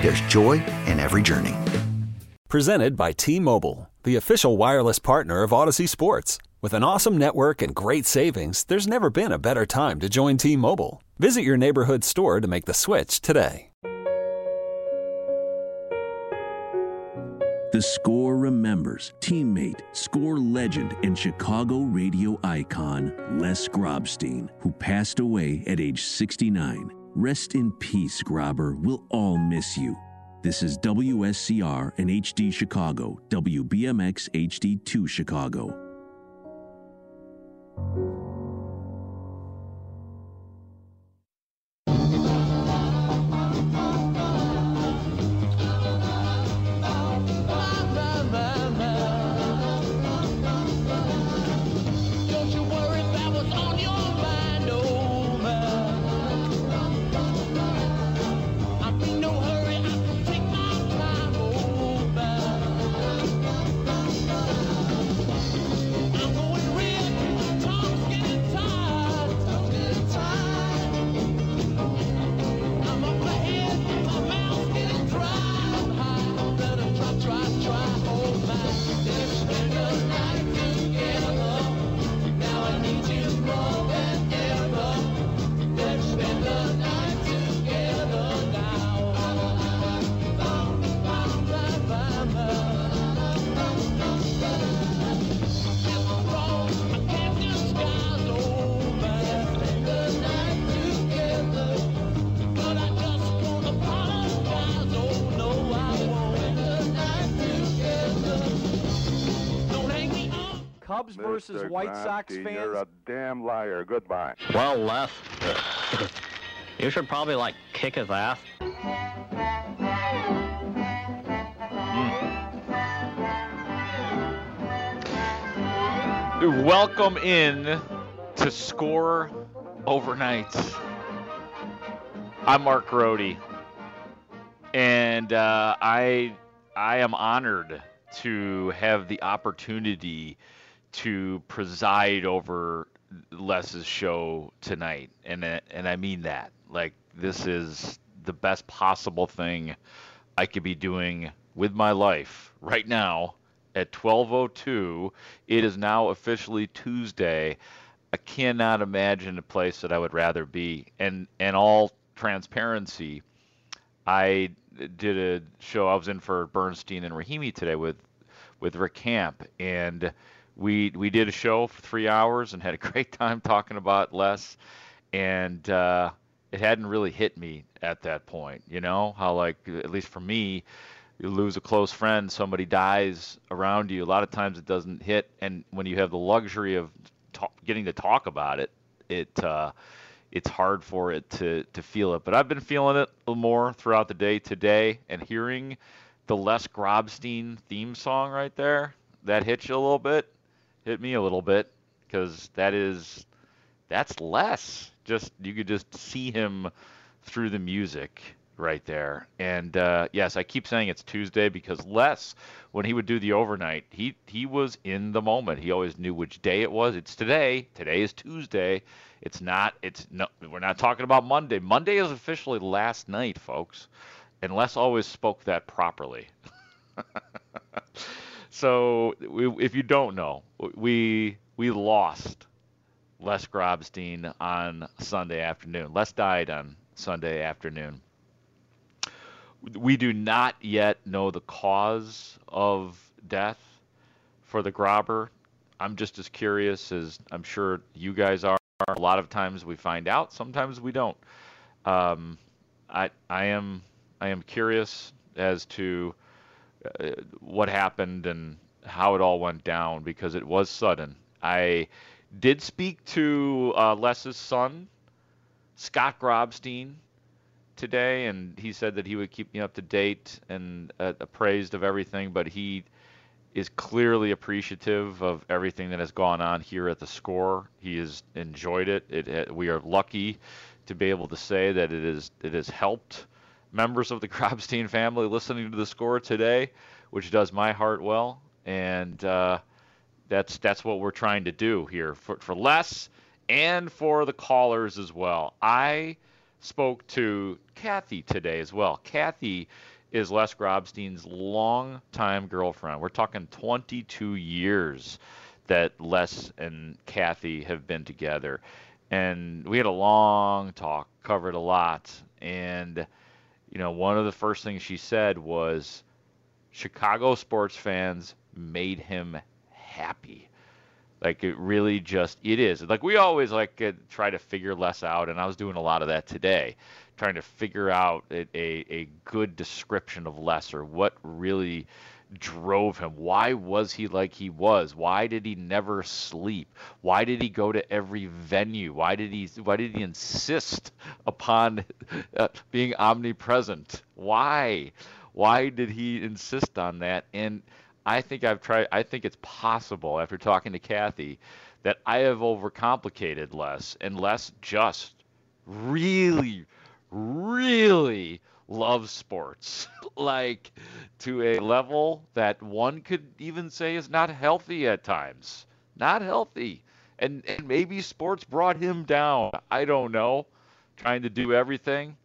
there's joy in every journey. Presented by T Mobile, the official wireless partner of Audacy Sports. With an awesome network and great savings, there's never been a better time to join T Mobile. Visit your neighborhood store to make the switch today. The score remembers teammate, score legend, and Chicago radio icon Les Grobstein, who passed away at age 69. Rest in peace, Grobber. We'll all miss you. This is WSCR and HD Chicago, WBMX HD2 Chicago. Cubs versus Mr. White Sox fans. You're a damn liar. Goodbye. Well, Les, you should probably like kick his ass. Welcome in to Score Overnight. I'm Mark Grote, and uh, I I am honored to have the opportunity to preside over Les's show tonight, and and I mean that. Like this is the best possible thing I could be doing with my life right now at 12:02. It is now officially Tuesday. I cannot imagine a place that I would rather be. And and all transparency, I did a show I was in for Bernstein and Rahimi today with with Rick Kamla and we we did a show for 3 hours and had a great time talking about Les and uh it hadn't really hit me at that point, you know, how like at least for me you lose a close friend, somebody dies around you. A lot of times it doesn't hit, and when you have the luxury of ta- getting to talk about it, it uh, it's hard for it to to feel it. But I've been feeling it a little more throughout the day today, and hearing the Les Grobstein theme song right there, that hits you a little bit, hit me a little bit, because that is that's Les. Just you could just see him through the music right there. And uh, yes, I keep saying it's Tuesday because Les, when he would do the overnight, he he was in the moment. He always knew which day it was. It's today. Today is Tuesday. It's not. It's no. We're not talking about Monday. Monday is officially last night, folks. And Les always spoke that properly. so we, if you don't know, we we lost Les Grobstein on Sunday afternoon. Les died on Sunday afternoon we do not yet know the cause of death for the Grobber. I'm just as curious as I'm sure you guys are. A lot of times we find out, sometimes we don't. Um, I I am I am curious as to uh, what happened and how it all went down because it was sudden. I did speak to uh, Les's son, Scott Grobstein, today, and he said that he would keep me up to date and uh, appraised of everything. But he is clearly appreciative of everything that has gone on here at the score. He has enjoyed it. It, it we are lucky to be able to say that it is it has helped members of the Grobstein family listening to the score today, which does my heart well. And uh, that's that's what we're trying to do here for for Les and for the callers as well. I spoke to Kathy today as well. Kathy is Les Grobstein's longtime girlfriend. We're talking 22 years that Les and Kathy have been together. And we had a long talk, covered a lot. And, you know, one of the first things she said was Chicago sports fans made him happy. Like it really just it is. Like we always like try to figure Les out, and I was doing a lot of that today, trying to figure out a, a, a good description of Les or what really drove him. Why was he like he was? Why did he never sleep? Why did he go to every venue? Why did he why did he insist upon uh, being omnipresent? Why? Why did he insist on that? And I think I've tried. I think it's possible after talking to Kathy that I have overcomplicated Les and Les just really, really loves sports, like to a level that one could even say is not healthy at times. Not healthy. And, and maybe sports brought him down. I don't know. Trying to do everything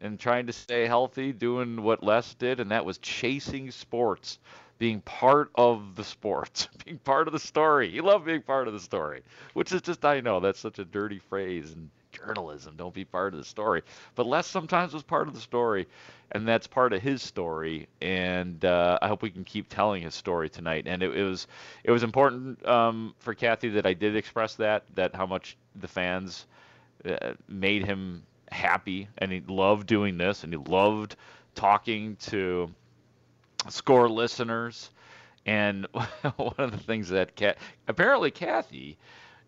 and trying to stay healthy, doing what Les did, and that was chasing sports being part of the sport, being part of the story. He loved being part of the story, which is just, I know that's such a dirty phrase in journalism. Don't be part of the story. But Les sometimes was part of the story, and that's part of his story. And uh, I hope we can keep telling his story tonight. And it, it was it was important um, for Kathy that I did express that, that how much the fans uh, made him happy, and he loved doing this, and he loved talking to score listeners. And one of the things that Kat, apparently Kathy,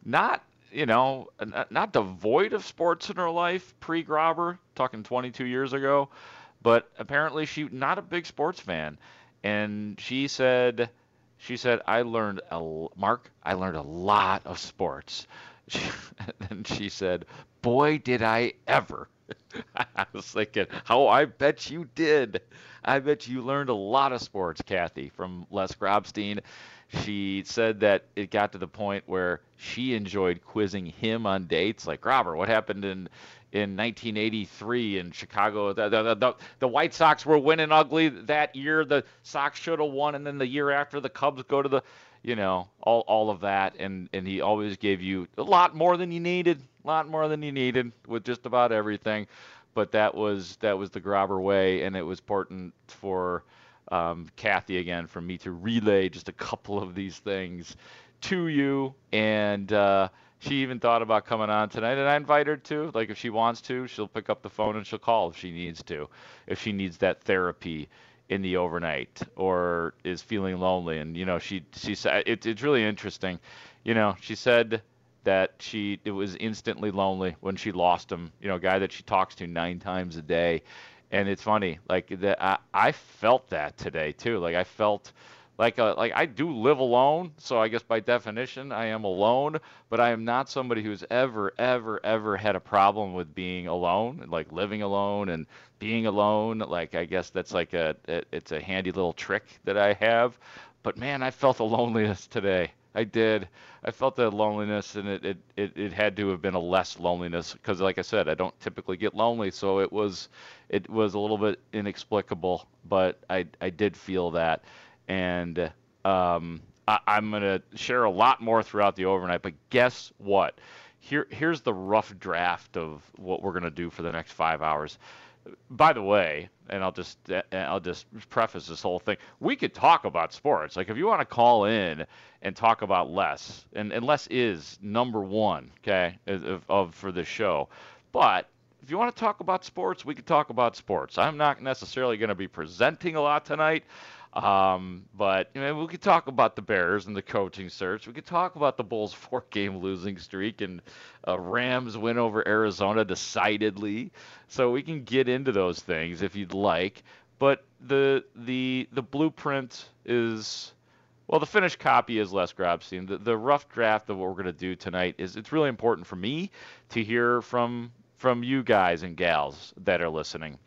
not you know, not devoid of sports in her life pre Grobber, talking 22 years ago, but apparently she not a big sports fan, and she said, she said I learned a Mark, I learned a lot of sports, and she said, boy did I ever. I was thinking, oh, I bet you did. I bet you learned a lot of sports, Kathy, from Les Grobstein. She said that it got to the point where she enjoyed quizzing him on dates. Like, Robert, what happened in in 1983 in Chicago? The, the, the, the White Sox were winning ugly that year. The Sox should have won, and then the year after, the Cubs go to the, you know, all all of that. And and he always gave you a lot more than you needed, a lot more than you needed with just about everything but that was that was the Grobber way, and it was important for um, Kathy again for me to relay just a couple of these things to you. And uh, she even thought about coming on tonight, and I invite her to. Like if she wants to, she'll pick up the phone and she'll call if she needs to, if she needs that therapy in the overnight or is feeling lonely. And you know, she she said it, it's really interesting. You know, she said that she it was instantly lonely when she lost him. You know, a guy that she talks to nine times a day, and it's funny like that. I, I felt that today too. Like I felt like a, like I do live alone, so I guess by definition I am alone. But I am not somebody who's ever ever ever had a problem with being alone, like living alone and being alone. Like I guess that's like a it's a handy little trick that I have. But man, I felt the loneliness today. I did. I felt that loneliness, and it, it, it, it had to have been a less loneliness because, like I said, I don't typically get lonely, so it was it was a little bit inexplicable, but I I did feel that, and um, I, I'm gonna share a lot more throughout the overnight. But guess what? Here here's the rough draft of what we're gonna do for the next five hours. By the way, and I'll just uh, uh, I'll just preface this whole thing. We could talk about sports. Like if you want to call in and talk about Les, and, and Les is number one, okay, of, of for this show. But if you want to talk about sports, we could talk about sports. I'm not necessarily going to be presenting a lot tonight. Um, but you know, we could talk about the Bears and the coaching search. We could talk about the Bulls' four-game losing streak and uh, Rams win over Arizona decidedly. So we can get into those things if you'd like. But the the the blueprint is well, the finished copy is Les Grobstein. The, the rough draft of what we're going to do tonight is it's really important for me to hear from from you guys and gals that are listening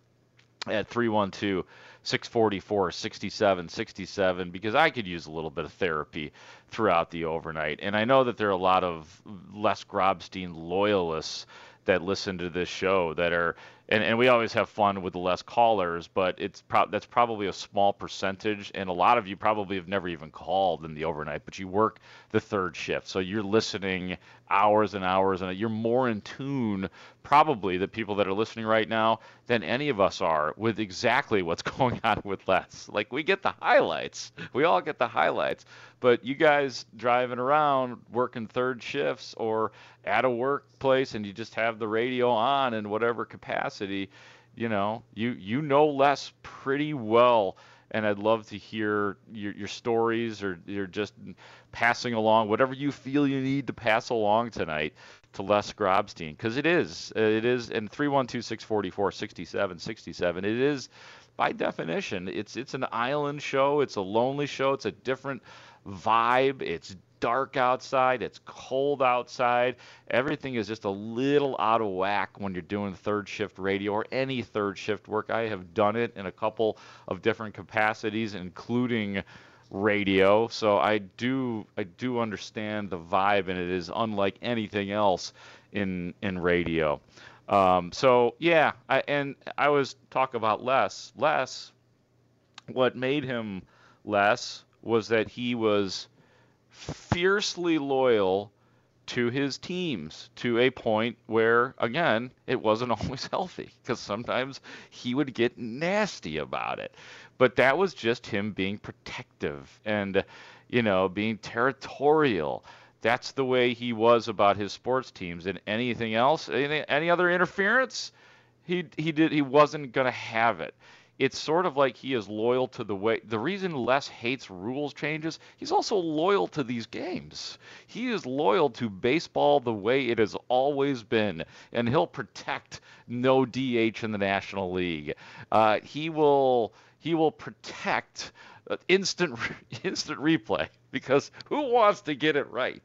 at 312 644 67 67 because I could use a little bit of therapy throughout the overnight. And I know that there are a lot of Les Grobstein loyalists that listen to this show that are and, and we always have fun with the Les callers, but it's pro- that's probably a small percentage, and a lot of you probably have never even called in the overnight, but you work the third shift, so you're listening hours and hours, and you're more in tune, probably, the people that are listening right now than any of us are with exactly what's going on with Les. Like we get the highlights, we all get the highlights, but you guys driving around working third shifts or at a workplace and you just have the radio on in whatever capacity, you know, you you know Les pretty well. And I'd love to hear your, your stories or you're just passing along whatever you feel you need to pass along tonight to Les Grobstein. Because it is it is and 312-644-6767 it is by definition it's it's an island show. It's a lonely show. It's a different vibe. It's dark outside, it's cold outside. Everything is just a little out of whack when you're doing third shift radio or any third shift work. I have done it in a couple of different capacities, including radio. So I do I do understand the vibe, and it is unlike anything else in in radio. Um, so yeah, I, and I was talk about Les. Les, what made him Les was that he was fiercely loyal to his teams to a point where, again, it wasn't always healthy because sometimes he would get nasty about it. But that was just him being protective and, you know, being territorial. That's the way he was about his sports teams. And anything else, any, any other interference, he he did he wasn't going to have it it's sort of like he is loyal to the way. The reason Les hates rules changes, he's also loyal to these games. He is loyal to baseball the way it has always been, and he'll protect no DH in the National League. Uh, he will he will protect uh, instant instant replay because who wants to get it right?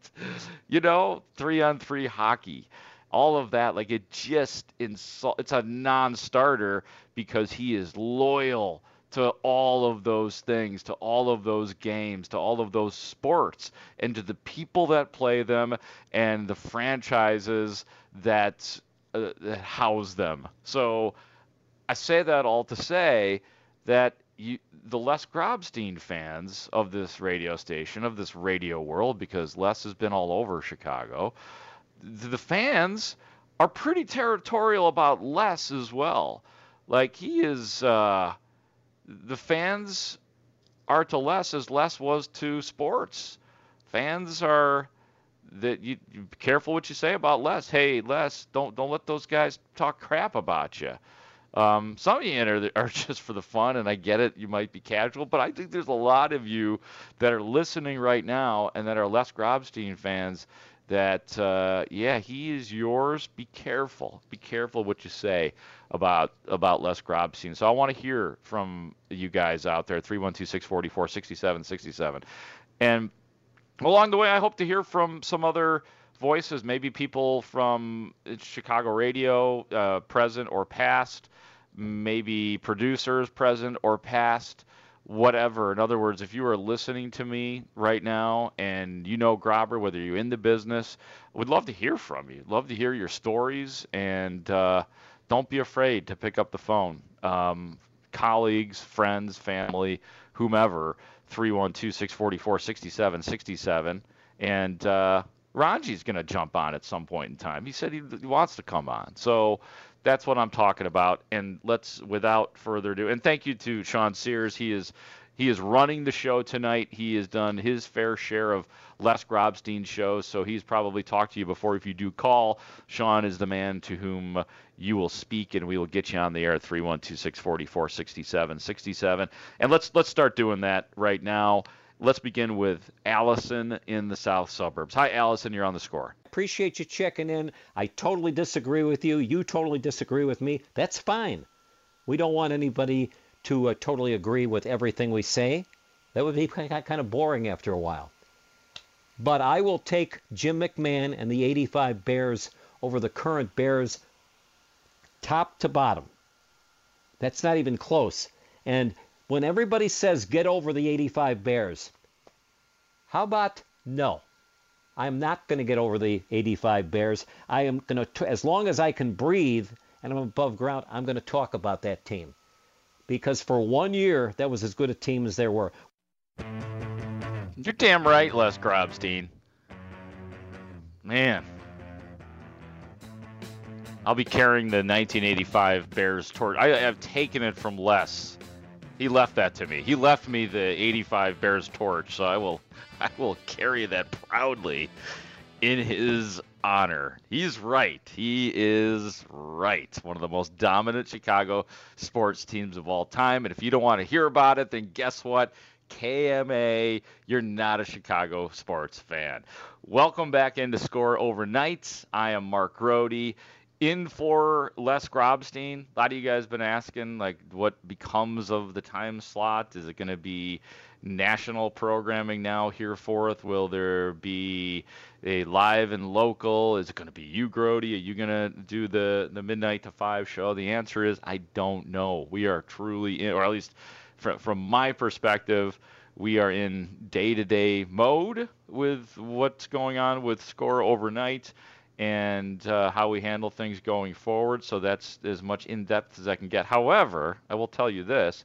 You know, three on three hockey all of that like it just insult it's a non-starter because he is loyal to all of those things to all of those games to all of those sports and to the people that play them and the franchises that uh, that house them. So i say that all to say that you, the Les Grobstein fans of this radio station, of this radio world, because Les has been all over Chicago, the fans are pretty territorial about Les as well. Like he is, uh, the fans are to Les as Les was to sports. Fans are that you, you be careful what you say about Les. Hey, Les, don't don't let those guys talk crap about you. Um, some of you are, are just for the fun, and I get it. You might be casual, but I think there's a lot of you that are listening right now and that are Les Grobstein fans that uh, yeah, he is yours. Be careful. Be careful what you say about about Les Grobstein. So I want to hear from you guys out there 312-644-6767. And along the way I hope to hear from some other voices, maybe people from Chicago radio uh, present or past, maybe producers present or past whatever. In other words, if you are listening to me right now and you know Grobber, whether you're in the business, would love to hear from you. Love to hear your stories, and uh, don't be afraid to pick up the phone. Um, colleagues, friends, family, whomever, 312 644 6767. And uh, Ranji's going to jump on at some point in time. He said he, he wants to come on. So that's what I'm talking about. And let's, without further ado, and thank you to Sean Sears. He is he is running the show tonight. He has done his fair share of Les Grobstein shows, so he's probably talked to you before. If you do call, Sean is the man to whom you will speak, and we will get you on the air at 312-644-6767. And let's let's start doing that right now. Let's begin with Allison in the South Suburbs. Hi, Allison. You're on the score. Appreciate you checking in. I totally disagree with you. You totally disagree with me. That's fine. We don't want anybody to uh, totally agree with everything we say. That would be kind of boring after a while. But I will take Jim McMahon and the 85 Bears over the current Bears top to bottom. That's not even close. And when everybody says get over the 85 Bears, how about no? I'm not going to get over the 85 Bears. I am going to, as long as I can breathe and I'm above ground, I'm going to talk about that team because for one year that was as good a team as there were. You're damn right, Les Grobstein. Man. I'll be carrying the 1985 Bears torch. I have taken it from Les. He left that to me. He left me the 85 Bears torch, so I will I will carry that proudly in his honor. He's right. He is right. One of the most dominant Chicago sports teams of all time. And if you don't want to hear about it, then guess what? KMA, you're not a Chicago sports fan. Welcome back into Score Overnight. I am Mark Grote. In for Les Grobstein. A lot of you guys been asking, like, what becomes of the time slot? Is it going to be national programming now here forth? Will there be a live and local? Is it going to be you, Grody? Are you going to do the, the midnight to five show? The answer is I don't know. We are truly in, or at least from, from my perspective, we are in day to day mode with what's going on with Score overnight and uh, how we handle things going forward. So that's as much in depth as I can get. However, I will tell you this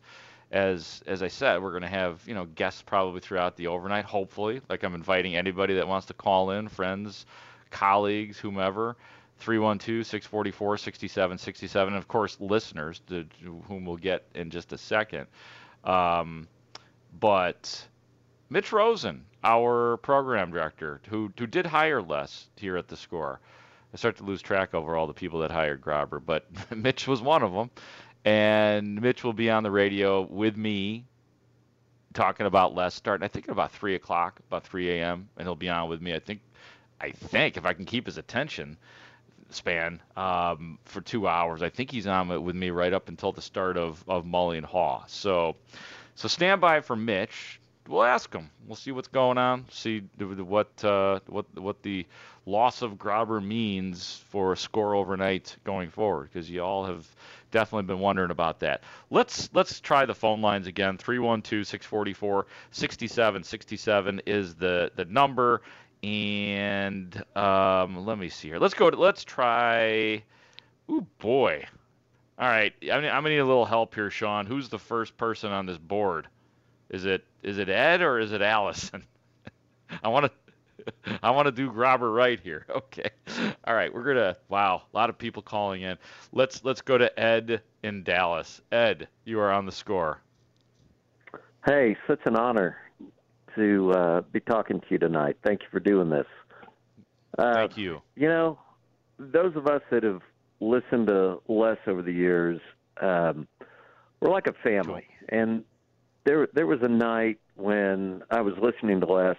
as as I said, we're going to have you know guests probably throughout the overnight. Hopefully, like I'm inviting anybody that wants to call in, friends, colleagues, whomever. 312-644-6767 and of course listeners to, whom we'll get in just a second um, but mitch rosen our program director who, who did hire Les here at the score i start to lose track over all the people that hired grobber but mitch was one of them and Mitch will be on the radio with me talking about Les starting I think at about three o'clock, about three a.m. and he'll be on with me. I think I think if I can keep his attention span um, for two hours, I think he's on with me right up until the start of of Mully and Haugh. So so stand by for Mitch. We'll ask him. We'll see what's going on. See what uh, what what the loss of Grobber means for a score overnight going forward, because you all have definitely been wondering about that. Let's let's try the phone lines again. 312-644-6767 is the the number and um, let me see here. Let's go to, let's try Ooh boy. All right, I'm, I'm gonna need a little help here, Sean. Who's the first person on this board? Is it is it Ed or is it Allison? I want to I want to do Grobber right here. Okay. All right, we're gonna. Wow, a lot of people calling in. Let's let's go to Ed in Dallas. Ed, you are on the score. Hey, such an honor to uh, be talking to you tonight. Thank you for doing this. Uh, Thank you. You know, those of us that have listened to Les over the years, um, we're like a family. And there there was a night when I was listening to Les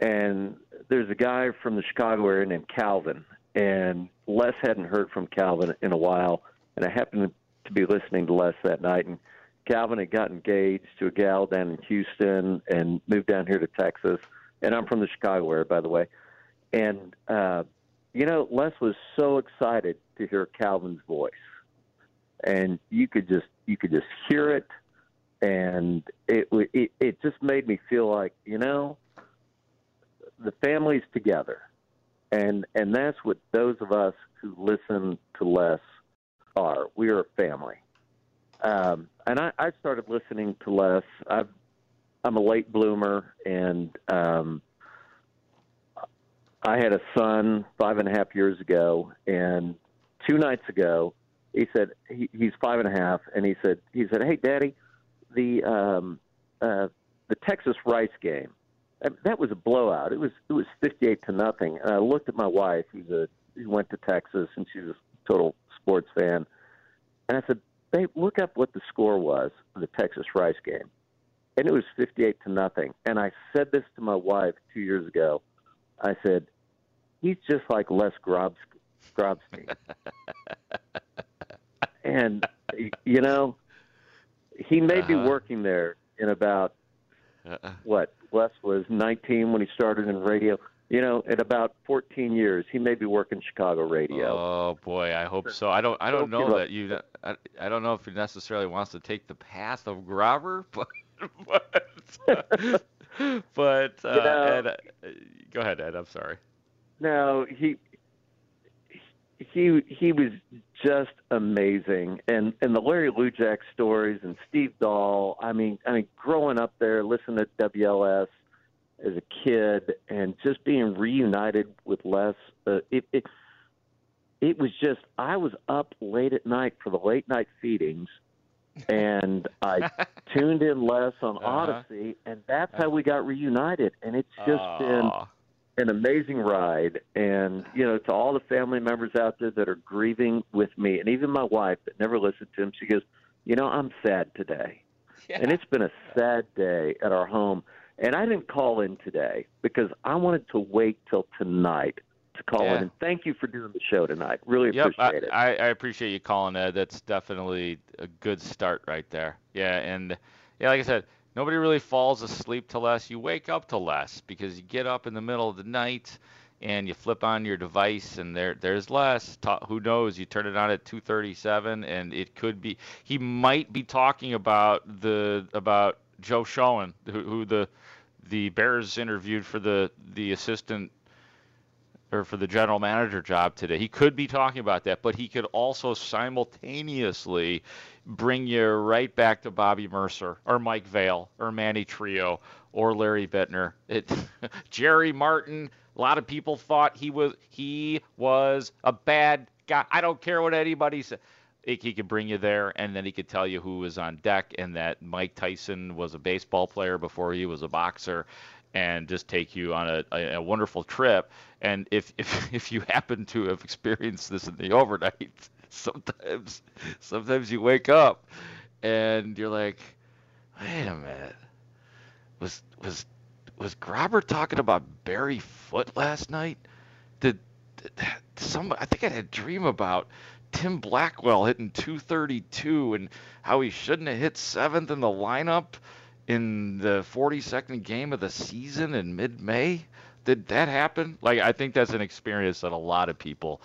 and there's a guy from the Chicago area named Calvin, and Les hadn't heard from Calvin in a while, and I happened to be listening to Les that night, and Calvin had got engaged to a gal down in Houston and moved down here to Texas, and I'm from the Chicago area, by the way, and uh, you know, Les was so excited to hear Calvin's voice, and you could just you could just hear it, and it it it just made me feel like you know the family's together, and and that's what those of us who listen to Les are. We are a family. Um, and I, I started listening to Les. I've, I'm a late bloomer, and um, I had a son five and a half years ago, and two nights ago, he said he, he's five and a half, and he said he said, "Hey, Daddy, the um, uh, the Texas Rice game, that was a blowout. It was it was fifty eight to nothing." And I looked at my wife, who's a who went to Texas, and she's a total sports fan, and I said, "Babe, look up what the score was of the Texas Rice game." And it was 58 to nothing. And I said this to my wife two years ago. I said, he's just like Les Grobsky. Grobstein. and, you know, he may be Uh-huh. working there in about, Uh-uh. what, Wes was 19 when he started in radio. You know, in about 14 years, he may be working Chicago radio. Oh boy, I hope so. I don't. I don't Don't know that you. I, I don't know if he necessarily wants to take the path of Grover, but but but uh, You know- Ed, uh, go ahead, Ed. I'm sorry. No, he he he was just amazing, and and the Larry Lujack stories and Steve Dahl. I mean, I mean, growing up there, listening to WLS as a kid, and just being reunited with Les. Uh, it, it it was just I was up late at night for the late night feedings, and I tuned in Les on Uh-huh. Audacy, and that's how we got reunited. And it's just been. An amazing ride. And, you know, to all the family members out there that are grieving with me, and even my wife that never listened to him, she goes, You know, I'm sad today. And it's been a sad day at our home. And I didn't call in today because I wanted to wait till tonight to call Yeah. in. And thank you for doing the show tonight. Really Yep, I, appreciate it. I, I appreciate you calling, Ed. That's definitely a good start right there. Yeah, and yeah, like I said, nobody really falls asleep to Les. You wake up to Les because you get up in the middle of the night and you flip on your device and there there's Les. Who knows? You turn it on at 2:37 and it could be he might be talking about the about Joe Schoen, who, who the the Bears interviewed for the the assistant or for the general manager job today. He could be talking about that, but he could also simultaneously bring you right back to Bobby Murcer or Mike Vail or Manny Trillo or Larry Biittner. It, Jerry Martin. A lot of people thought he was he was a bad guy. I don't care what anybody says. He could bring you there, and then he could tell you who was on deck, and that Mike Tyson was a baseball player before he was a boxer, and just take you on a, a, a wonderful trip. And if, if if you happen to have experienced this in the overnight, sometimes sometimes you wake up and you're like, wait a minute, was was was Grobber talking about Barry Foote last night? Did, did some? I think I had a dream about Tim Blackwell hitting 232 and how he shouldn't have hit seventh in the lineup in the 42nd game of the season in mid-May. Did that happen? Like I think that's an experience that a lot of people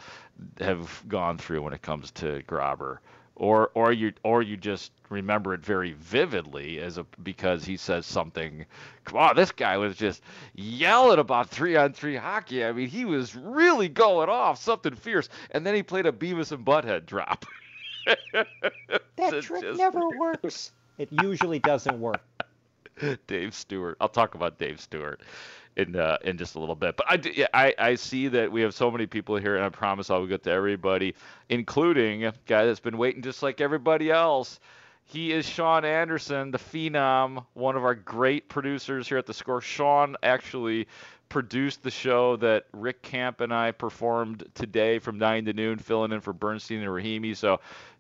have gone through when it comes to Grobber. Or or you or you just remember it very vividly as a because he says something. Come on, this guy was just yelling about three on three hockey. I mean, he was really going off something fierce, and then he played a Beavis and Butthead drop. That trick just- never works. It usually doesn't work. Dave Stewart. I'll talk about Dave Stewart in uh, in just a little bit. But I, do- I I see that we have so many people here, and I promise I'll get to everybody, including a guy that's been waiting just like everybody else. He is Sean Anderson, the phenom, one of our great producers here at the Score. Sean actually produced the show that Rick Kamla and I performed today from nine to noon, filling in for Bernstein and Rahimi. So,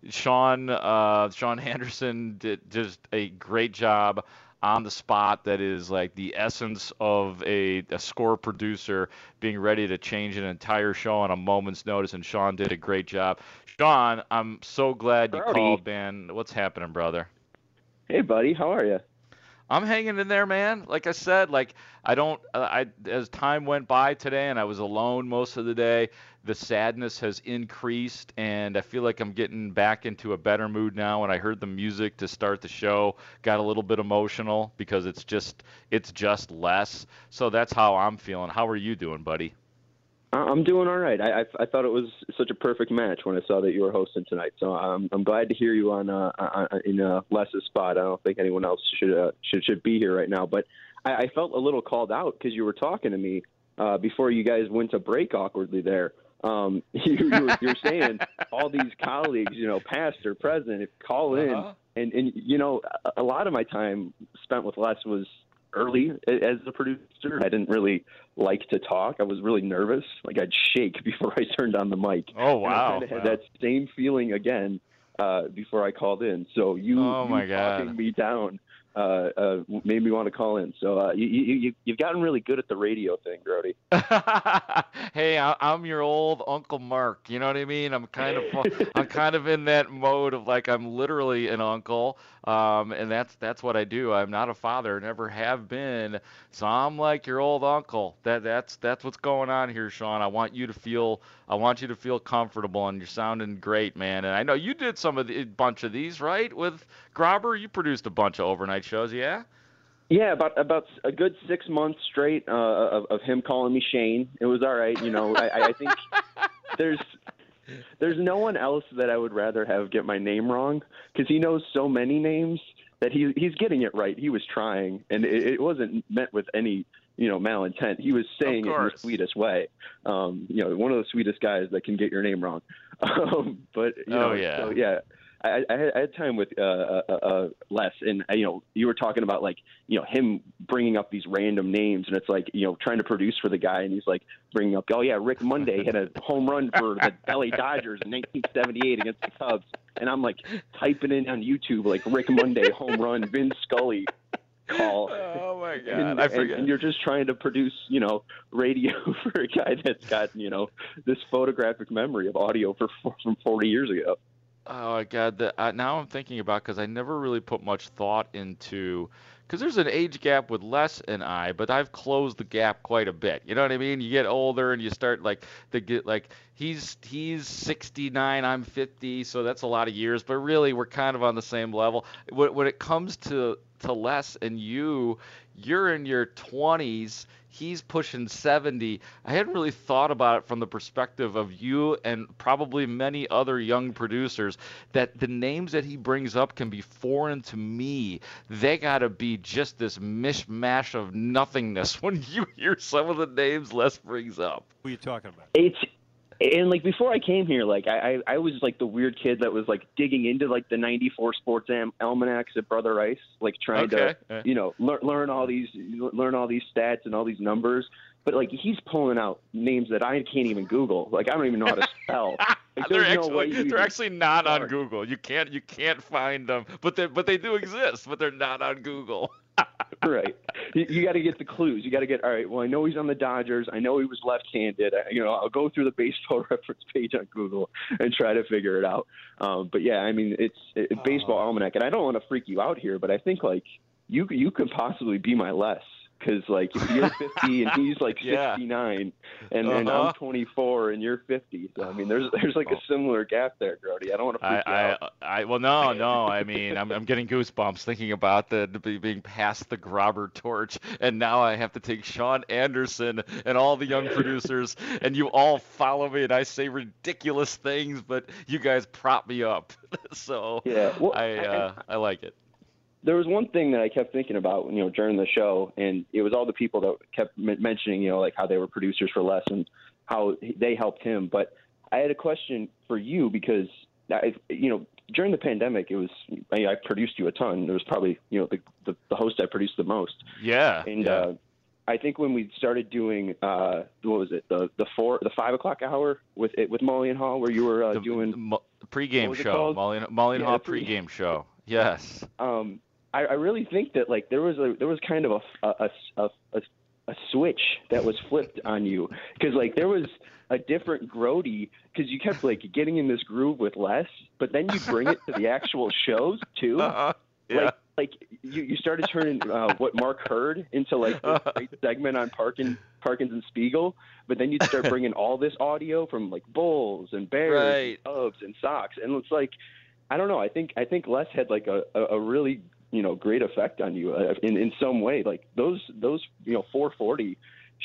Sean uh, Sean Anderson did just a great job on the spot. That is like the essence of a, a score producer being ready to change an entire show on a moment's notice. And Sean did a great job. Sean, I'm so glad you Howdy. called, man. What's happening, brother? Hey, buddy, how are you? I'm hanging in there, man. Like I said, like I don't. Uh, I as time went by today, and I was alone most of the day. The sadness has increased, and I feel like I'm getting back into a better mood now. When I heard the music to start the show, got a little bit emotional because it's just it's just Les. So that's how I'm feeling. How are you doing, buddy? I'm doing all right. I, I I thought it was such a perfect match when I saw that you were hosting tonight. So I'm I'm glad to hear you on uh in uh, Les's spot. I don't think anyone else should uh, should should be here right now. But I, I felt a little called out because you were talking to me uh, before you guys went to break awkwardly there. Um, you, you were, you're saying all these colleagues, you know, past or present, call in, Uh-huh. and and you know, a, a lot of my time spent with Les was early as a producer. I didn't really like to talk. I was really nervous. Like I'd shake before I turned on the mic. Oh, And I wow. had Wow. that same feeling again uh, before I called in. So you, Oh, you my God. talking me down uh, uh, made me want to call in. So uh, you, you, you, you've gotten really good at the radio thing, Grody. hey, I, I'm your old Uncle Mark. You know what I mean? I'm kind of I'm kind of in that mode of like I'm literally an uncle, um, and that's that's what I do. I'm not a father, never have been. So I'm like your old uncle. That that's that's what's going on here, Sean. I want you to feel I want you to feel comfortable, and you're sounding great, man. And I know you did some of the bunch of these, right? With Grobber, you produced a bunch of overnight shows, yeah? Yeah, about about a good six months straight uh, of, of him calling me Shane. It was all right, you know. I, I- think there's there's no one else that I would rather have get my name wrong because he knows so many names that he he's getting it right. He was trying, and it, it wasn't meant with any you know malintent. He was saying it in the sweetest way. Um, you know, one of the sweetest guys that can get your name wrong. Um, but you know, Oh, yeah. so, yeah. I, I, had, I had time with uh, uh, uh, Les, and uh, you know, you were talking about like you know him bringing up these random names, and it's like you know trying to produce for the guy, and he's like bringing up, oh yeah, Rick Monday hit a home run for the LA Dodgers in 1978 against the Cubs, and I'm like typing in on YouTube like Rick Monday home run, Vin Scully call. Oh my God, And, I and- forget. and you're just trying to produce, you know, radio for a guy that's got, you know, this photographic memory of audio for from 40 years ago. Oh my God! The, uh, now I'm thinking about because I never really put much thought into because there's an age gap with Les and I, but I've closed the gap quite a bit. You know what I mean? You get older and you start like to get like he's he's 69, I'm 50, so that's a lot of years. But really, we're kind of on the same level. When, when it comes to to Les and you, you're in your 20s. He's pushing 70. I hadn't really thought about it from the perspective of you and probably many other young producers that the names that he brings up can be foreign to me. They got to be just this mishmash of nothingness when you hear some of the names Les brings up. Who are you talking about? It's and like before I came here, like I, I was like the weird kid that was like digging into like the '94 sports am- almanacs at Brother Rice, like trying Okay. to you know learn learn all these learn all these stats and all these numbers. But like he's pulling out names that I can't even Google. Like I don't even know how to spell. Like, they're no actually they're actually not on. Google. You can't you can't find them, but they but they do exist, but they're not on Google. right. You, you got to get the clues. You got to get all right. Well, I know he's on the Dodgers. I know he was left-handed. I, you know, I'll go through the baseball reference page on Google and try to figure it out. Um, but yeah, I mean, it's it, baseball almanac, and I don't want to freak you out here, but I think like you you could possibly be my Les. Because like if you're 50 and he's like Yeah. 69, and, and Uh-huh. I'm 24 and you're 50, so I mean there's there's like a similar gap there, Grody. I don't want to I, freak you out. I, I, well, no, no. I mean, I'm, I'm getting goosebumps thinking about the, the being passed the grobber torch, and now I have to take Sean Anderson and all the young producers, and you all follow me, and I say ridiculous things, but you guys prop me up. so Yeah, well, I, uh, I like it. There was one thing that I kept thinking about, you know, during the show, and it was all the people that kept m- mentioning, you know, like how they were producers for Les and how they helped him. But I had a question for you because, I, you know, during the pandemic, it was I, I produced you a ton. It was probably, you know, the the, the host I produced the most. Yeah. And yeah. uh, I think when we started doing, uh, what was it, the the four, the five o'clock hour with with Mully and Haugh, where you were uh, the, doing the mo- pregame it show. Mully, and- Mully and Yeah, Haugh the pre- pregame show. Yes. um, I, I really think that like there was a there was kind of a a a, a, a switch that was flipped on you because like there was a different Grody because you kept like getting in this groove with Les, but then you bring it to the actual shows too. Uh-huh. Yeah. Like like you, you started turning uh, what Mark heard into like this great segment on Parkin, Parkins and Spiegel, but then you'd start bringing all this audio from like Bulls and Bears, Right. and Cubs and Sox, and it's like I don't know. I think I think Les had like a, a, a really you know great effect on you uh, in in some way. Like those those you know 440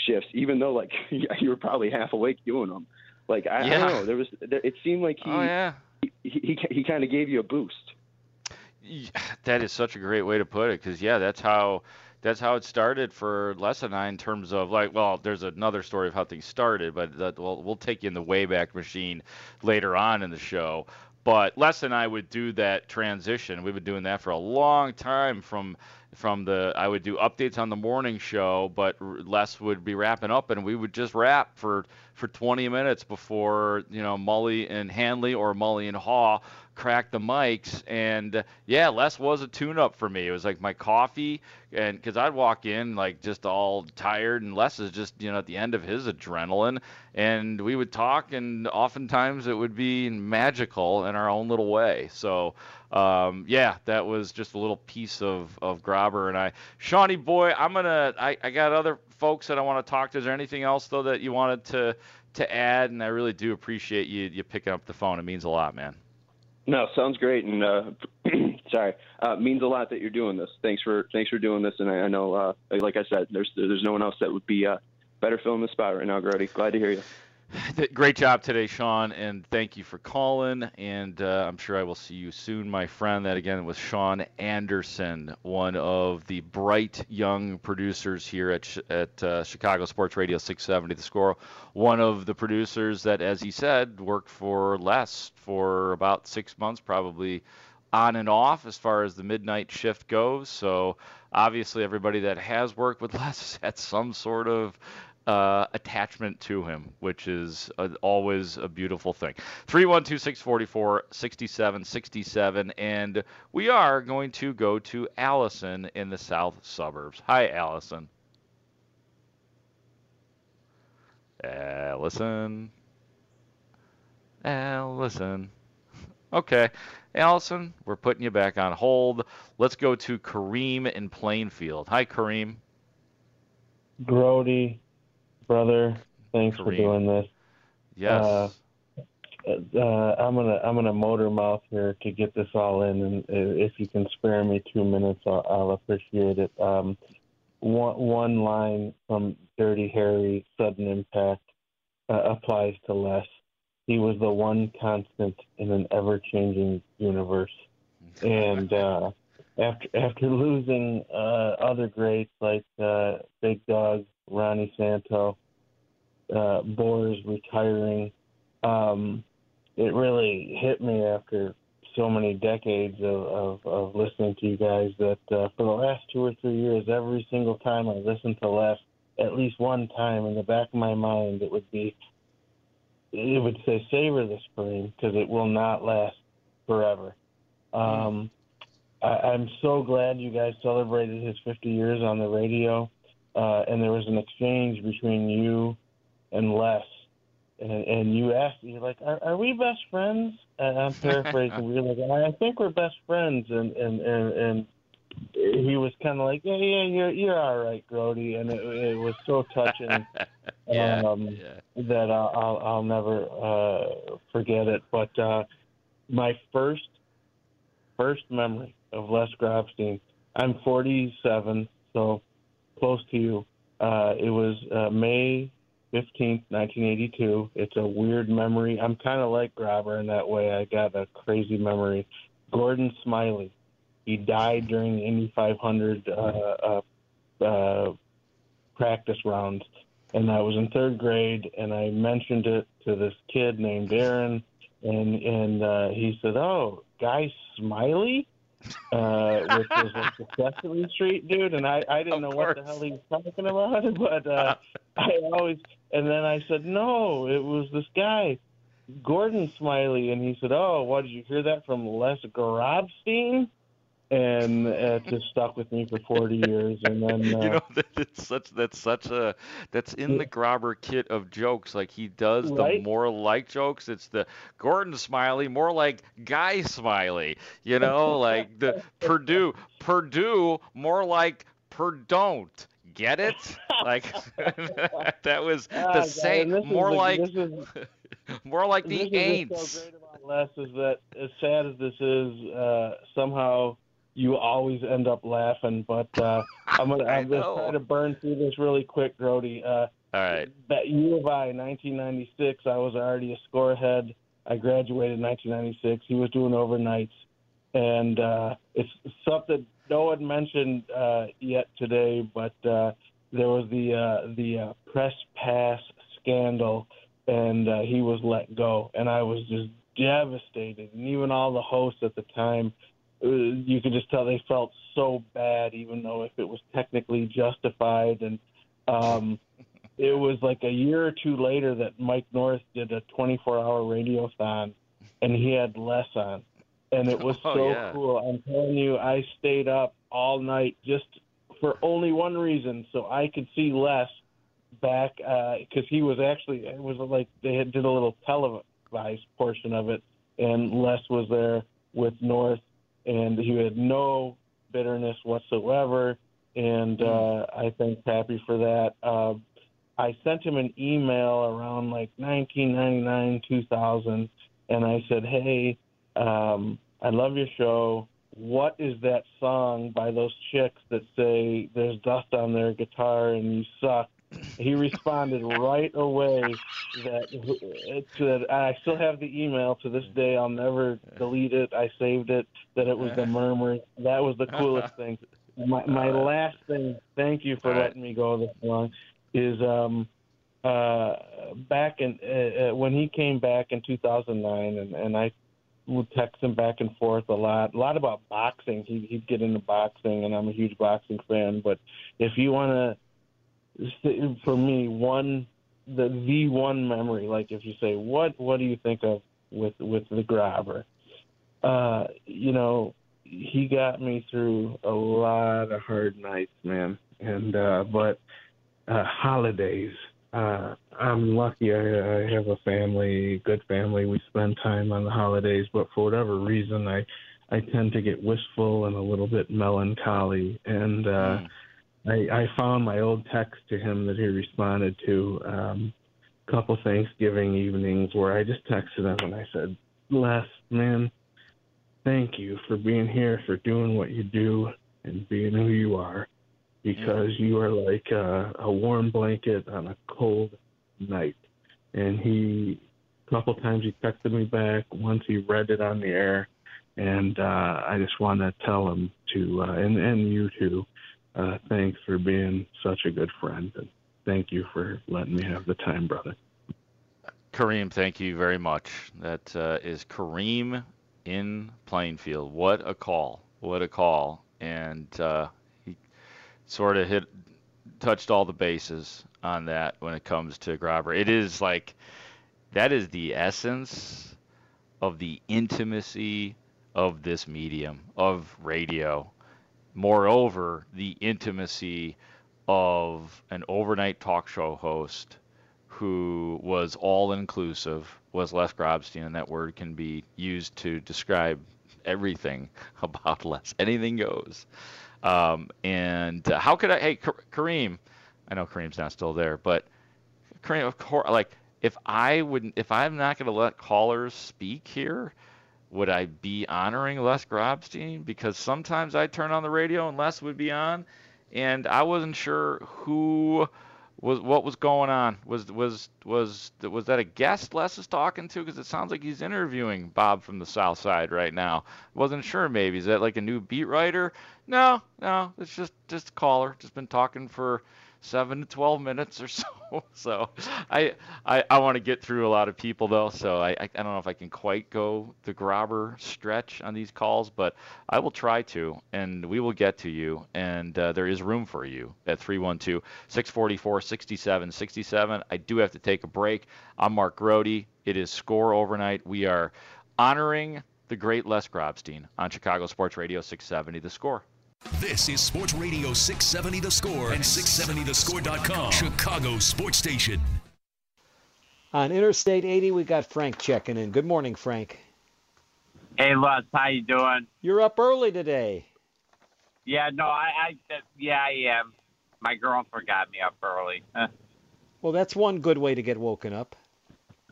shifts, even though like you were probably half awake doing them. Like I, I don't know. There was there, it seemed like he oh yeah. he he, he kind of gave you a boost. That is such a great way to put it because yeah, that's how that's how it started for Les and I in terms of like, well, there's another story of how things started, but that, we'll, we'll take you in the Wayback Machine later on in the show. But Les and I would do that transition. We've been doing that for a long time from from the I would do updates on the morning show, but Les would be wrapping up, and we would just wrap for for 20 minutes before you know Mully and Hanley or Mully and Haugh crack the mics. And yeah, Les was a tune-up for me. It was like my coffee, and because I'd walk in like just all tired, and Les is just you know at the end of his adrenaline, and we would talk, and oftentimes it would be magical in our own little way. So um, yeah, that was just a little piece of of Grobber and I. Shawnee boy, I'm gonna. I, I got other folks that I want to talk to. Is there anything else though that you wanted to to add? And I really do appreciate you you picking up the phone. It means a lot, man. No, sounds great, and uh, sorry, uh, means a lot that you're doing this. Thanks for thanks for doing this, and I, I know, uh, like I said, there's there's no one else that would be uh, better filling the spot right now, Grody. Glad to hear you. Great job today, Sean, and thank you for calling. And uh, I'm sure I will see you soon, my friend. That again was Sean Anderson, one of the bright young producers here at at uh, Chicago Sports Radio 670 The Score. One of the producers that, as he said, worked for Les for about six months, probably on and off as far as the midnight shift goes. So obviously, everybody that has worked with Les has had some sort of uh, attachment to him, which is uh, always a beautiful thing. 312 644 6767. And we are going to go to Allison in the south suburbs. Hi, Allison. Allison. Allison. Okay. Allison, we're putting you back on hold. Let's go to Kareem in Plainfield. Hi, Kareem. Grody, brother. Thanks Kareem. for doing this. Yes. Uh, uh, I'm gonna I'm gonna motor mouth here to get this all in, and if you can spare me two minutes, I'll, I'll appreciate it. Um, one one line from Dirty Harry, sudden impact, uh, applies to Les. He was the one constant in an ever-changing universe, and uh, after after losing uh, other greats like uh, Big Dog, Ronnie Santo, uh, Boers retiring. Um, it really hit me after so many decades of, of, of listening to you guys that uh, for the last two or three years, every single time I listened to Les, at least one time in the back of my mind, it would be, it would say, savor the spring because it will not last forever. Um, I, I'm so glad you guys celebrated his 50 years on the radio uh, and there was an exchange between you and Les, and, and you asked, you're like, are, are we best friends? And I'm paraphrasing. we were like, I think we're best friends, and and and, and he was kind of like, yeah, yeah, you're you're all right, Grody, and it, it was so touching yeah, um, yeah. that I'll, I'll I'll never uh, forget it. But uh, my first first memory of Les Grobstein, I'm 47, so close to you. Uh, it was uh, May 15th, 1982. It's a weird memory. I'm kind of like Grobber in that way. I got a crazy memory. Gordon Smiley. He died during the Indy 500 uh, uh, uh, practice rounds. And I was in third grade, and I mentioned it to this kid named Aaron, and and uh, he said, "Oh, Guy Smiley." Uh, which was like the Sesame Street dude, and I I didn't Of know what the hell he was talking about, but uh, I always and then I said no, it was this guy, Gordon Smiley, and he said, oh, what did you hear that from Les Grobstein? And it just stuck with me for 40 years, and then uh, you know that it's such that's such a that's in the Grobber kit of jokes. Like he does the more like jokes. It's the Gordon Smiley, more like Guy Smiley. You know, like the Purdue Purdue, more like Perdon't. Get it? Like that was ah, the same. and this is More the- like is, more like the Aints. so Les is that as sad as this is, uh, somehow you always end up laughing. But uh, I'm gonna I'm gonna try to burn through this really quick, Grody. Uh, All right. that U of I, 1996, I was already a scorehead. I graduated in 1996. He was doing overnights, and uh, it's something no one mentioned uh, yet today, but uh, there was the uh, the uh, press pass scandal, and uh, he was let go, and I was just devastated, and even all the hosts at the time, uh, you could just tell they felt so bad, even though if it was technically justified, and um, it was like a year or two later that Mike North did a 24-hour radiothon, and he had Les on, and it was Oh, so yeah. cool. I'm telling you, I stayed up all night just for only one reason, so I could see Les back because he was actually it was like they had did a little televised portion of it, and Les was there with North, and he had no bitterness whatsoever, and uh, I thank Pappy for that. Uh, I sent him an email around like 1999, 2000, and I said, "Hey, um, I love your show. What is that song by those chicks that say there's dust on their guitar and you suck?" He responded right away that that I still have the email to this day. I'll never delete it. I saved it. That it was the murmur. That was the coolest thing. My my last thing. Thank you for letting me go this long. Is um uh back in uh, uh, when he came back in 2009 and and I would text him back and forth a lot a lot about boxing he he'd get into boxing and I'm a huge boxing fan but if you want to for me one the the one memory like if you say what what do you think of with with the Grobber? Uh you know he got me through a lot of hard nights man and uh but uh holidays. Uh I'm lucky I, I have a family, good family. We spend time on the holidays, but for whatever reason I I tend to get wistful and a little bit melancholy. And uh I I found my old text to him that he responded to um a couple Thanksgiving evenings where I just texted him and I said, Les, man, thank you for being here, for doing what you do and being who you are because you are like a, a warm blanket on a cold night. And he, a couple times he texted me back. Once he read it on the air, and uh, I just want to tell him to, uh, and and you too, uh, thanks for being such a good friend, and thank you for letting me have the time, brother. Kareem, thank you very much. That uh, is Kareem in Plainfield. What a call! What a call! And uh, he sort of hit, touched all the bases on that when it comes to Grobber. It is like that is the essence of the intimacy of this medium of radio. Moreover, the intimacy of an overnight talk show host who was all inclusive was Les Grobstein, and that word can be used to describe everything about Les. Anything goes. Um, and uh, how could I? Hey, Ka- Kareem, I know Kareem's not still there, but Kareem, of course, like if I wouldn't, if I'm not going to let callers speak here, would I be honoring Les Grobstein? Because sometimes I turn on the radio and Les would be on, and I wasn't sure who was what was going on. Was was was was that a guest Les is talking to? Because it sounds like he's interviewing Bob from the South Side right now. Wasn't sure. Maybe is that like a new beat writer? No, no. It's just just a caller. Just been talking for seven to twelve minutes or so. So I I, I want to get through a lot of people though. So I, I don't know if I can quite go the grobber stretch on these calls, but I will try to, and we will get to you. And uh, there is room for you at 312-644-6767. I do have to take a break. I'm Mark Grote. It is Score Overnight. We are honoring the great Les Grobstein on Chicago Sports Radio 670 The Score. This is Sports Radio 670 The Score and 670thescore.com. Chicago Sports Station. On Interstate 80, we got Frank checking in. Good morning, Frank. Hey, Les, how you doing? You're up early today. Yeah, no, I, I yeah, I am. My girlfriend got me up early. Well, that's one good way to get woken up.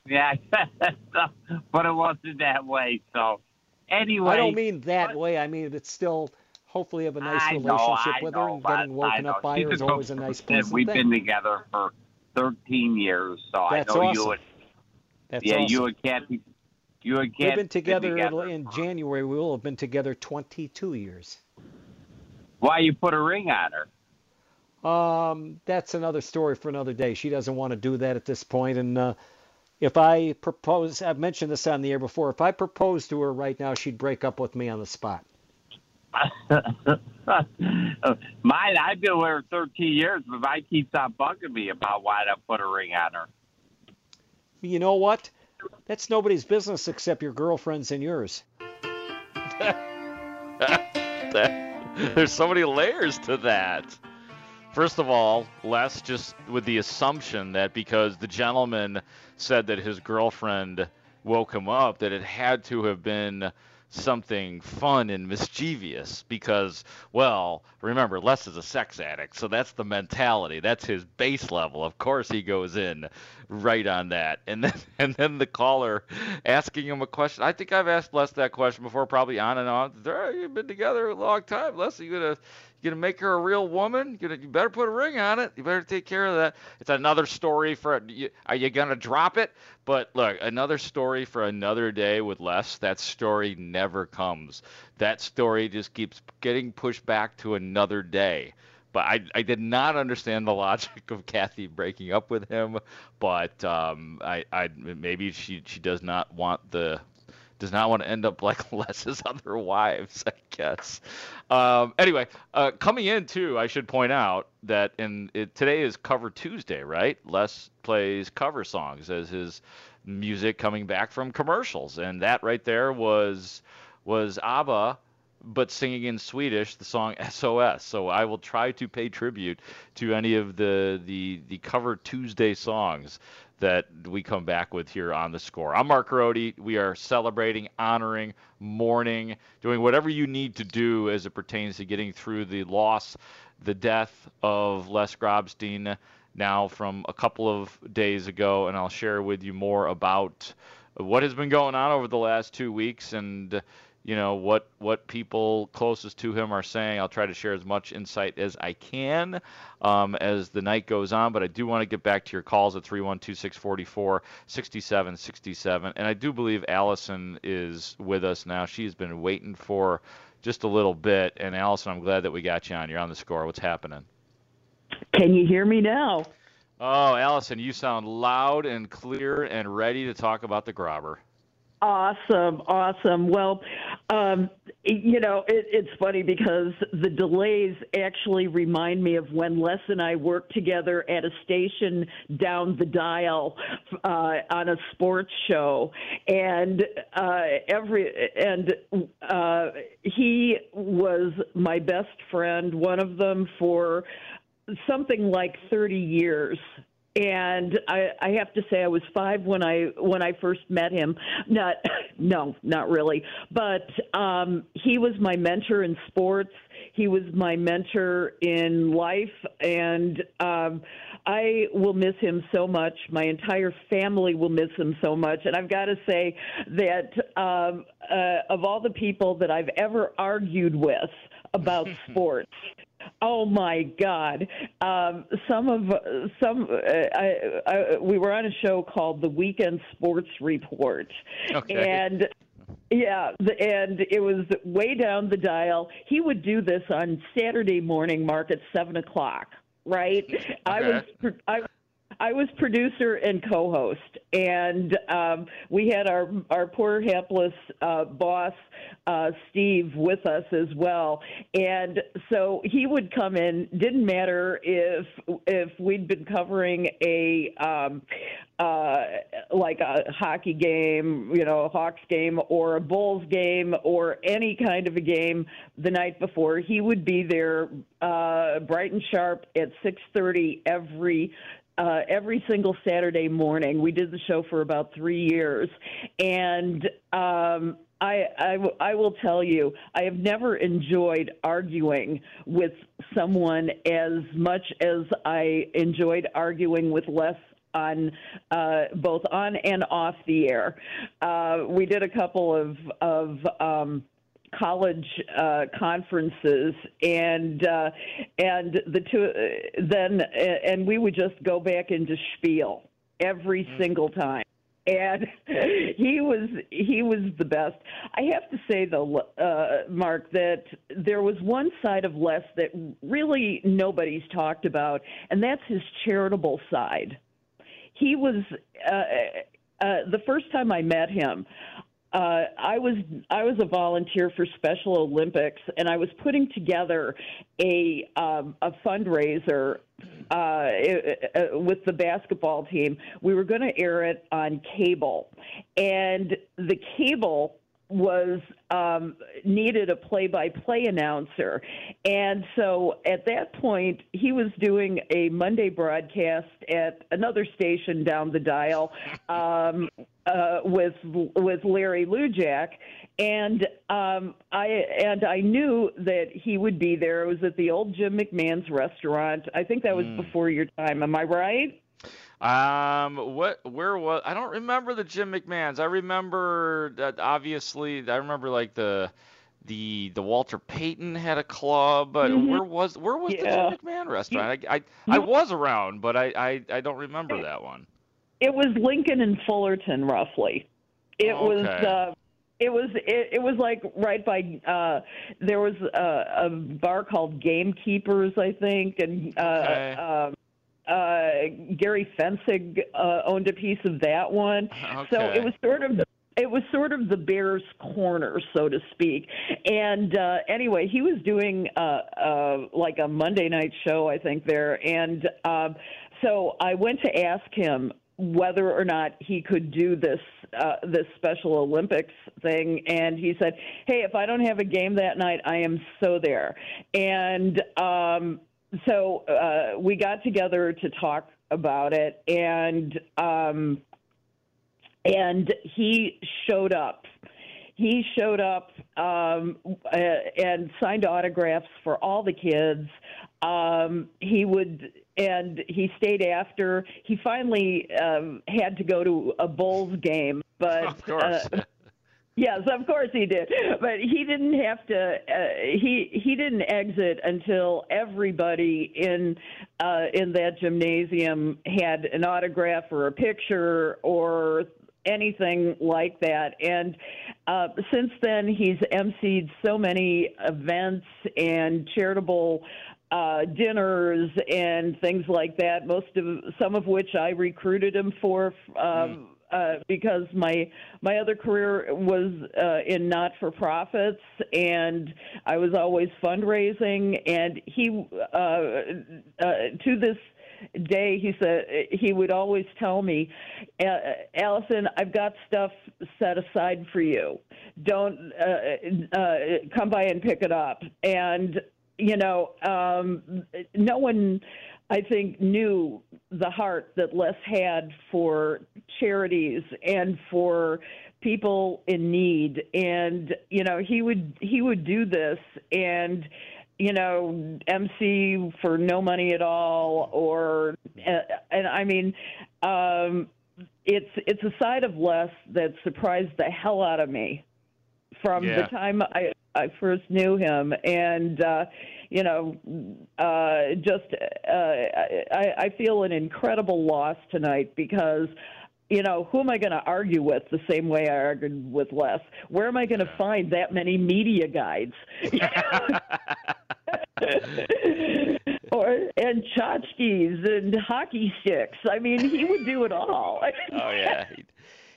yeah, but it wasn't that way. So, anyway, I don't mean that way. I mean it's still hopefully have a nice I relationship I with know, her and getting woken know. up by She's her is always a nice pleasant We've thing. been together for 13 years, so That's I know awesome. you and That's yeah, awesome. you and Kathy, you and We've been together, together. in January. We will have been together 22 years. why you put a ring on her. Um, that's another story for another day. She doesn't want to do that at this point. And uh, if I propose, I've mentioned this on the air before. If I proposed to her right now, she'd break up with me on the spot. Mine, I've been with her 13 years, but mine keeps on bugging me about why I put a ring on her. You know what? That's nobody's business except your girlfriend's and yours. There's so many layers to that. First of all, Les just with the assumption that because the gentleman said that his girlfriend woke him up, that it had to have been something fun and mischievous because, well, remember, Les is a sex addict, so that's the mentality. That's his base level. Of course, he goes in right on that. And then, and then the caller asking him a question. I think I've asked Les that question before, probably on and on. You've been together a long time, Les. Are you gonna you gonna make her a real woman? You, gonna, you better put a ring on it. You better take care of that. It's another story for. Are you gonna drop it? But look, another story for another day with Les. That story never comes. That story just keeps getting pushed back to another day. But I, I did not understand the logic of Kathy breaking up with him. But um, I, I maybe she she does not want the does not want to end up like Les's other wives, I guess. Um, anyway, uh, coming in too, I should point out that in it, today is Cover Tuesday, right? Les plays cover songs as his music coming back from commercials, and that right there was was ABBA but singing in Swedish the song SOS. So I will try to pay tribute to any of the the the cover Tuesday songs that we come back with here on the score. I'm Mark Grote. We are celebrating, honoring, mourning, doing whatever you need to do as it pertains to getting through the loss, the death of Les Grobstein now from a couple of days ago, and I'll share with you more about what has been going on over the last two weeks and you know what what people closest to him are saying. I'll try to share as much insight as I can um, as the night goes on. But I do want to get back to your calls at 312-644-6767. And I do believe Allison is with us now. She's been waiting for just a little bit. And Allison, I'm glad that we got you on. You're on the score. What's happening? Can you hear me now? Oh, Allison, you sound loud and clear and ready to talk about the grobber. Awesome, awesome. Well, um, you know, it, it's funny because the delays actually remind me of when Les and I worked together at a station down the dial uh, on a sports show, and uh, every and uh, he was my best friend, one of them for something like 30 years and I, I have to say I was five when I when I first met him. Not no, not really, but um, he was my mentor in sports. He was my mentor in life, and um, I will miss him so much. My entire family will miss him so much, and I've got to say that um, uh, of all the people that I've ever argued with about sports Oh my God! Um, some of some uh, I, I, we were on a show called the Weekend Sports Report, okay. and yeah, the, and it was way down the dial. He would do this on Saturday morning, Mark at seven o'clock. Right? Okay. I was I I was producer and co-host, and um, we had our our poor hapless uh, boss uh, Steve with us as well. And so he would come in. Didn't matter if if we'd been covering a um, uh, like a hockey game, you know, a Hawks game, or a Bulls game, or any kind of a game the night before. He would be there uh, bright and sharp at six thirty every uh, every single Saturday morning. We did the show for about three years, and um, I, I, I will tell you, I have never enjoyed arguing with someone as much as I enjoyed arguing with Les on uh, both on and off the air. Uh, we did a couple of of um, college uh, conferences, and uh, and the two uh, then and we would just go back into spiel every mm-hmm. single time. and he was he was the best. I have to say though, uh, Mark, that there was one side of Les that really nobody's talked about, and that's his charitable side. He was uh, uh, the first time I met him. Uh, I was I was a volunteer for Special Olympics, and I was putting together a um, a fundraiser uh, uh, with the basketball team. We were going to air it on cable, and the cable was um, needed a play-by-play announcer, and so at that point he was doing a Monday broadcast at another station down the dial um, uh, with with Larry Lujack, and um, I and I knew that he would be there. It was at the old Jim McMahon's restaurant. I think that was Mm. before your time. Am I right? Um, what, where was? I don't remember the Jim McMahon's. I remember that obviously. I remember like the, the the Walter Payton had a club, but Mhm. where was where was Yeah. the Jim McMahon restaurant? I I, I was around, but I, I I don't remember that one. It was Lincoln and Fullerton, roughly. It was. Uh, it was it, it was like right by uh there was a, a bar called Gamekeepers I think and uh Okay. um uh Gary Fencik uh owned a piece of that one. So it was sort of it was sort of the bear's corner, so to speak. And uh, anyway, he was doing uh, uh, like a Monday night show, I think, there. And um, so I went to ask him whether or not he could do this uh, this Special Olympics thing, and he said, "Hey, if I don't have a game that night, I am so there." And um, so uh, we got together to talk about it, and um, and he showed up. He showed up um, uh, and signed autographs for all the kids. Um, he would, and he stayed after. He finally um, had to go to a Bulls game, but Of course. Uh, Yes, of course he did, but he didn't have to. Uh, he he didn't exit until everybody in uh, in that gymnasium had an autograph or a picture or anything like that. And uh, since then, he's emceed so many events and charitable uh, dinners and things like that. Most of some of which I recruited him for. Um, uh, because my my other career was uh, in not for profits, and I was always fundraising. And he, uh, uh, to this day, he said he would always tell me, "Uh, "Allison, I've got stuff set aside for you. Don't uh, uh, come by and pick it up." And you know, um, no one. I think knew the heart that Les had for charities and for people in need and you know he would he would do this and you know MC for no money at all or uh, and I mean um it's it's a side of Les that surprised the hell out of me from Yeah. the time I I first knew him and uh you know, uh, just uh, I, I feel an incredible loss tonight because, you know, who am I going to argue with the same way I argued with Les? Where am I going to find that many media guides? or and tchotchkes and hockey sticks. I mean, he would do it all. Oh yeah.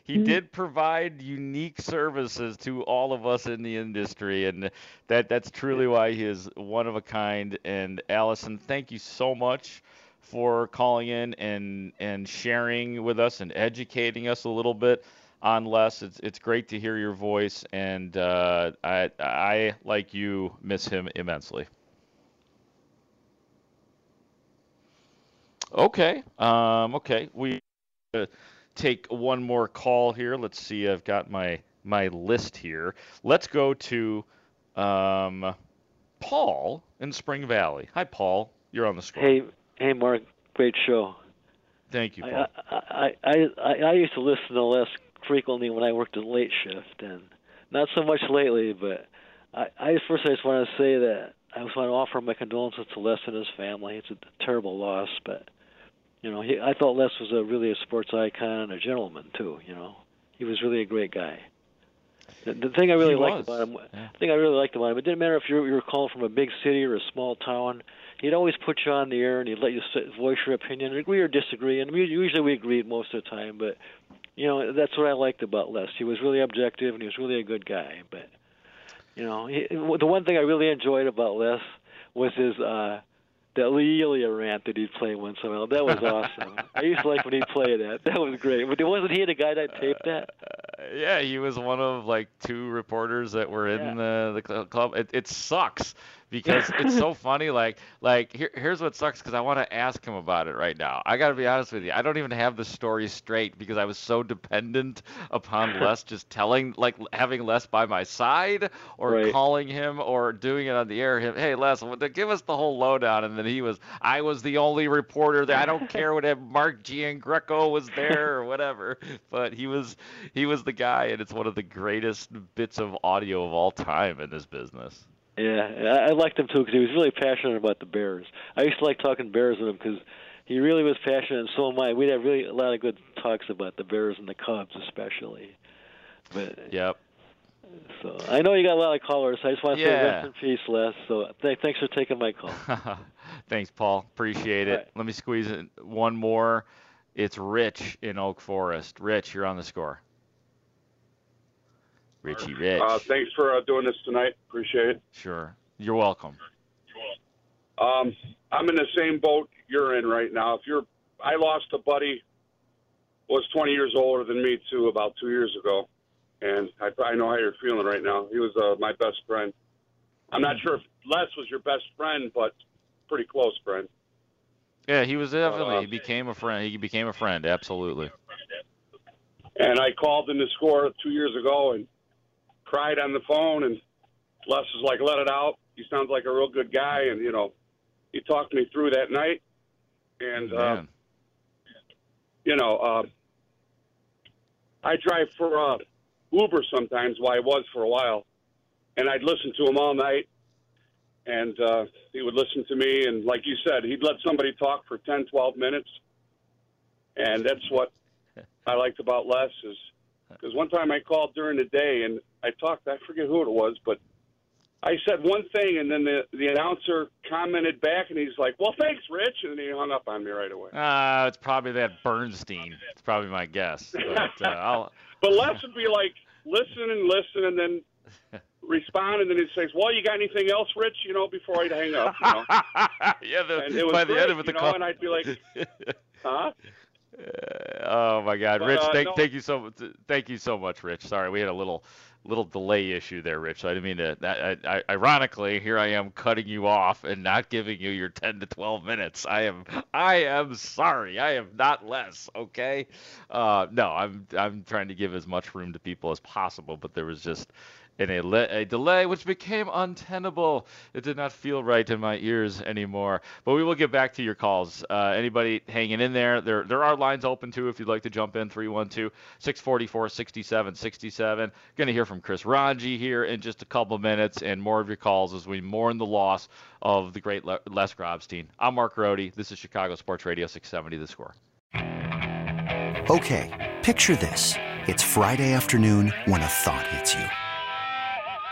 He, he did provide unique services to all of us in the industry, and that that's truly why he is one of a kind. And Allison, thank you so much for calling in and and sharing with us and educating us a little bit on Les. It's it's great to hear your voice, and uh, I I like you miss him immensely. Okay. Um, okay. We uh, take one more call here. Let's see. I've got my my list here. Let's go to um, Paul in Spring Valley. Hi, Paul. You're on the score. Hey, hey, Mark. Great show. Thank you, Paul. I, I, I, I used to listen to Les frequently when I worked a late shift, and not so much lately. But I, I first I just want to say that I just want to offer my condolences to Les and his family. It's a terrible loss, but You know, he, I thought Les was a really a sports icon and a gentleman too. You know, he was really a great guy. The, the thing I really He liked was. about him, the thing I really liked about him, it didn't matter if you were, you were calling from a big city or a small town. He'd always put you on the air and he'd let you s- voice your opinion, agree or disagree. And we, usually we agreed most of the time, but you know that's what I liked about Les. He was really objective and he was really a good guy. But you know, he, the one thing I really enjoyed about Les was his uh that Lee Elia rant that he'd play once in a while. That was awesome. I used to like when he'd play that. That was great. But wasn't he the guy that taped that? Uh, yeah, he was one of like two reporters that were in the the cl- club. It, it sucks because it's so funny. Like like here, here's what sucks because I want to ask him about it right now. I got to be honest with you. I don't even have the story straight because I was so dependent upon Les just telling like having Les by my side or calling him or doing it on the air. Him, hey Les, give us the whole lowdown. And then he was, I was the only reporter there. I don't care what if Mark Giangreco was there or whatever, but he was he was the guy, and it's one of the greatest bits of audio of all time in this business. Yeah, I liked him too because he was really passionate about the Bears. I used to like talking Bears with him because he really was passionate, and so am I. We'd have really a lot of good talks about the Bears and the Cubs, especially. But yep. So I know you got a lot of callers. I just want to say Yeah. rest in peace, Les. So th- thanks for taking my call. Thanks, Paul. Appreciate it. Let me squeeze in one more. It's Rich in Oak Forest. Rich, you're on the score. Richie Rich. Uh, thanks for uh, doing this tonight. Appreciate it. Sure. You're welcome. Um, I'm in the same boat you're in right now. If you're, I lost a buddy, was 20 years older than me too, about two years ago, and I, I know how you're feeling right now. He was uh, my best friend. I'm not sure if Les was your best friend, but pretty close friend. Yeah, he was definitely. Uh, he became a friend. He became a friend. Absolutely. And I called in to score two years ago and cried on the phone. And Les was like, "Let it out. He sounds like a real good guy." And you know, he talked me through that night. And uh, you know, uh, I drive for uh, Uber sometimes. Well, I was for a while, and I'd listen to him all night. And uh, he would listen to me, and like you said, he'd let somebody talk for 10, 12 minutes. And that's what I liked about Les is because one time I called during the day and I talked. I forget who it was, but I said one thing, and then the the announcer commented back, and he's like, "Well, thanks, Rich," and then he hung up on me right away. Uh, it's probably that Bernstein. It's probably my guess. But uh, I'll. But Les would be like, listen and listen, and then respond, and then he says, "Well, you got anything else, Rich?" You know, before I'd hang up. You know? yeah, the, and it was by the great, end of it, the know, call. and I'd be like, "Huh?" Oh my God, But, Rich! uh, thank, no- thank you so much. Thank you so much, Rich. Sorry, we had a little little delay issue there, Rich. I didn't mean to. That, I, I, ironically, here I am cutting you off and not giving you your 10 to 12 minutes. I am I am sorry. I am not Les. Okay. Uh, no, I'm I'm trying to give as much room to people as possible, but there was just in a, le- a delay which became untenable. It did not feel right in my ears anymore. But we will get back to your calls. Uh, anybody hanging in there, there there are lines open too if you'd like to jump in 312 644 6767. Going to hear from Chris Rongey here in just a couple minutes and more of your calls as we mourn the loss of the great Le- Les Grobstein. I'm Mark Grote. This is Chicago Sports Radio 670 The Score. Okay, picture this. It's Friday afternoon when a thought hits you.